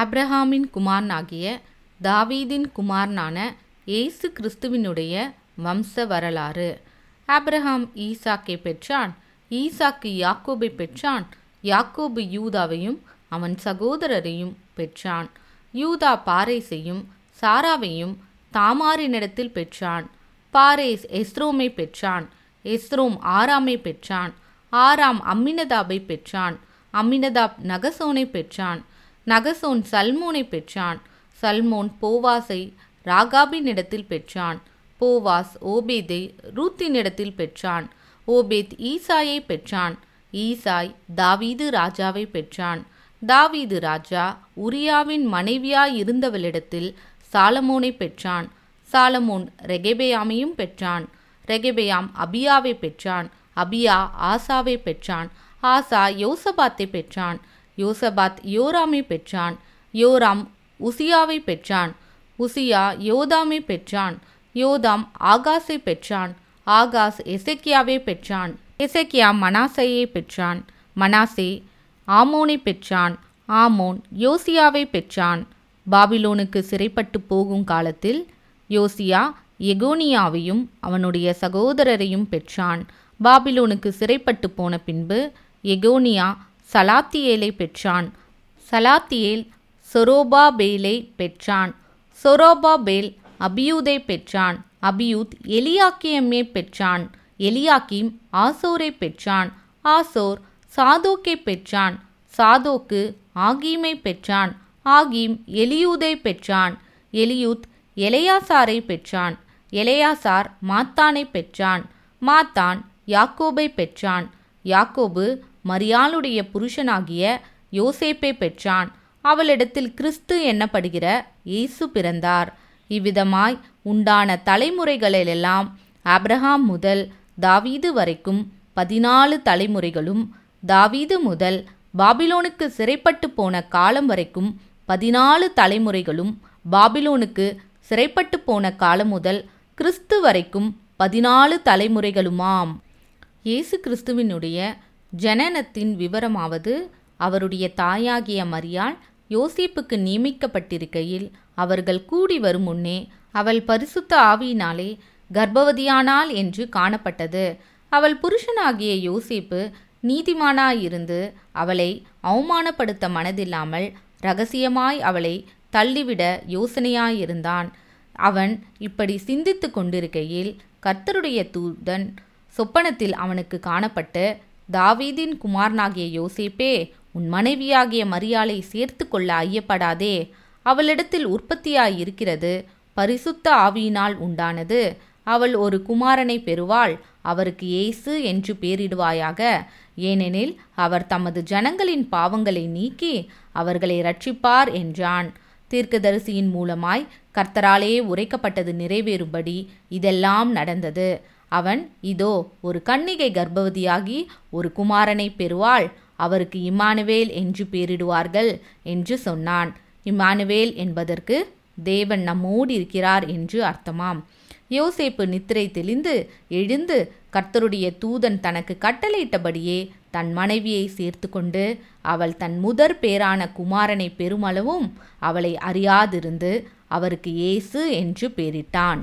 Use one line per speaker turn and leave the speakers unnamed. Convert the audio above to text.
ஆப்ரஹாமின் குமாரனாகிய தாவீதின் குமாரனான இயேசு கிறிஸ்துவினுடைய வம்ச வரலாறு ஆப்ரஹாம் ஈசாக்கை பெற்றான் ஈசாக்கு யாக்கோபை பெற்றான் யாக்கோபு யூதாவையும் அவன் சகோதரரையும் பெற்றான். யூதா பாரேசையும் சாராவையும் தாமாரினிடத்தில் பெற்றான். பாரேஸ் எஸ்ரோமை பெற்றான் எஸ்ரோம் ஆராமை பெற்றான். ஆராம் அம்மினதாபை பெற்றான் அம்மினதாப் நகசோனை பெற்றான். நகசோன் சல்மோனை பெற்றான். சல்மோன் போவாஸை ராகாபினிடத்தில் பெற்றான். போவாஸ் ஓபேதை ரூத்தினிடத்தில் பெற்றான். ஓபேத் ஈசாயை பெற்றான். ஈசாய் தாவீது ராஜாவை பெற்றான். தாவீது ராஜா உரியாவின் மனைவியாயிருந்தவளிடத்தில் சாலமோனை பெற்றான். சாலமோன் ரெகெபெயாமையும் பெற்றான். ரெகெபெயாம் அபியாவை பெற்றான். அபியா ஆசாவை பெற்றான். ஆசா யோசபாத்தை பெற்றான். யோசபாத் யோராமை பெற்றான். யோராம் உசியாவை பெற்றான். உசியா யோதாமை பெற்றான். யோதாம் ஆகாஸை பெற்றான். ஆகாஸ் எசெக்கியாவை பெற்றான். எசக்கியா மனாசையை பெற்றான். மனாசே ஆமோனை பெற்றான். ஆமோன் யோசியாவை பெற்றான். பாபிலோனுக்கு சிறைப்பட்டு போகும் காலத்தில் யோசியா எகோனியாவையும் அவனுடைய சகோதரரையும் பெற்றான். பாபிலோனுக்கு சிறைப்பட்டு போன பின்பு எகோனியா சலாத்தியேலை பெற்றான். சலாத்தியேல் சொரோபாபேலை பெற்றான். சொரோபாபேல் அபியூதை பெற்றான். அபியூத் எலியாக்கியம்மை பெற்றான். எலியாக்கிம் ஆசோரை பெற்றான். ஆசோர் சாதோக்கை பெற்றான். சாதோக்கு ஆகீமை பெற்றான். ஆகீம் எலியூதை பெற்றான். எலியூத் எலையாசாரை பெற்றான். எலையாசார் மாத்தானை பெற்றான். மாத்தான் யாக்கோபை பெற்றான். யாக்கோபு மரியாளுடைய புருஷனாகிய யோசேப்பை பெற்றான். அவளிடத்தில் கிறிஸ்து எண்ணப்படுகிற இயேசு பிறந்தார். இவ்விதமாய் உண்டான தலைமுறைகளிலெல்லாம் ஆப்ரஹாம் முதல் தாவீது வரைக்கும் பதினாலு தலைமுறைகளும் தாவீது முதல் பாபிலோனுக்கு சிறைப்பட்டு போன காலம் வரைக்கும் பதினாலு தலைமுறைகளும் பாபிலோனுக்கு சிறைப்பட்டு போன காலம் முதல் கிறிஸ்து வரைக்கும் பதினாலு தலைமுறைகளுமாம். இயேசு கிறிஸ்துவினுடைய ஜனனத்தின் விவரமாவது அவருடைய தாயாகிய மரியாள் யோசிப்புக்கு நியமிக்கப்பட்டிருக்கையில் அவர்கள் கூடி வரும் முன்னே அவள் பரிசுத்த ஆவியினாலே கர்ப்பவதியானாள் என்று காணப்பட்டது. அவள் புருஷனாகிய யோசிப்பு நீதிமானாயிருந்து அவளை அவமானப்படுத்த மனதில்லாமல் ரகசியமாய் அவளை தள்ளிவிட யோசனையாயிருந்தான். அவன் இப்படி சிந்தித்து கொண்டிருக்கையில் கர்த்தருடைய தூதன் சொப்பனத்தில் அவனுக்கு காணப்பட்டு தாவீதின் குமாரனாகிய யோசேப்பே உன் மனைவியாகிய மரியாளை சேர்த்து கொள்ள ஐயப்படாதே. அவளிடத்தில் உற்பத்தியாயிருக்கிறது பரிசுத்த ஆவியினால் உண்டானது. அவள் ஒரு குமாரனை பெறுவாள் அவருக்கு ஏசு என்று பெயரிடுவாயாக. ஏனெனில் அவர் தமது ஜனங்களின் பாவங்களை நீக்கி அவர்களை ரட்சிப்பார் என்றான். தீர்க்கதரிசியின் மூலமாய் கர்த்தராலே உரைக்கப்பட்டது நிறைவேறும்படி இதெல்லாம் நடந்தது. அவன் இதோ ஒரு கன்னிகை கர்ப்பவதியாகி ஒரு குமாரனை பெறுவாள். அவருக்கு இம்மானுவேல் என்று பெயரிடுவார்கள் என்று சொன்னான். இம்மானுவேல் என்பதற்கு தேவன் நம்மோடு இருக்கிறார் என்று அர்த்தமாம். யோசேப்பு நித்திரை தெளிந்து எழுந்து கர்த்தருடைய தூதன் தனக்கு கட்டளையிட்டபடியே தன் மனைவியை சேர்த்து கொண்டு அவள் தன் முதற் பேரான குமாரனை பெருமளவும் அவளை அறியாதிருந்து அவருக்கு ஏசு என்று பெயரிட்டான்